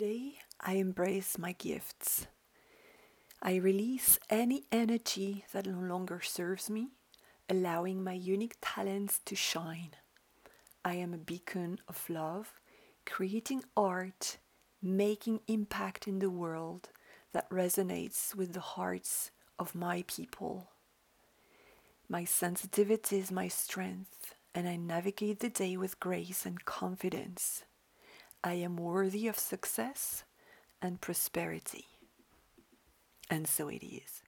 Today, I embrace my gifts. I release any energy that no longer serves me, allowing my unique talents to shine. I am a beacon of love, creating art, making impact in the world that resonates with the hearts of my people. My sensitivity is my strength, and I navigate the day with grace and confidence. I am worthy of success and prosperity. And so it is.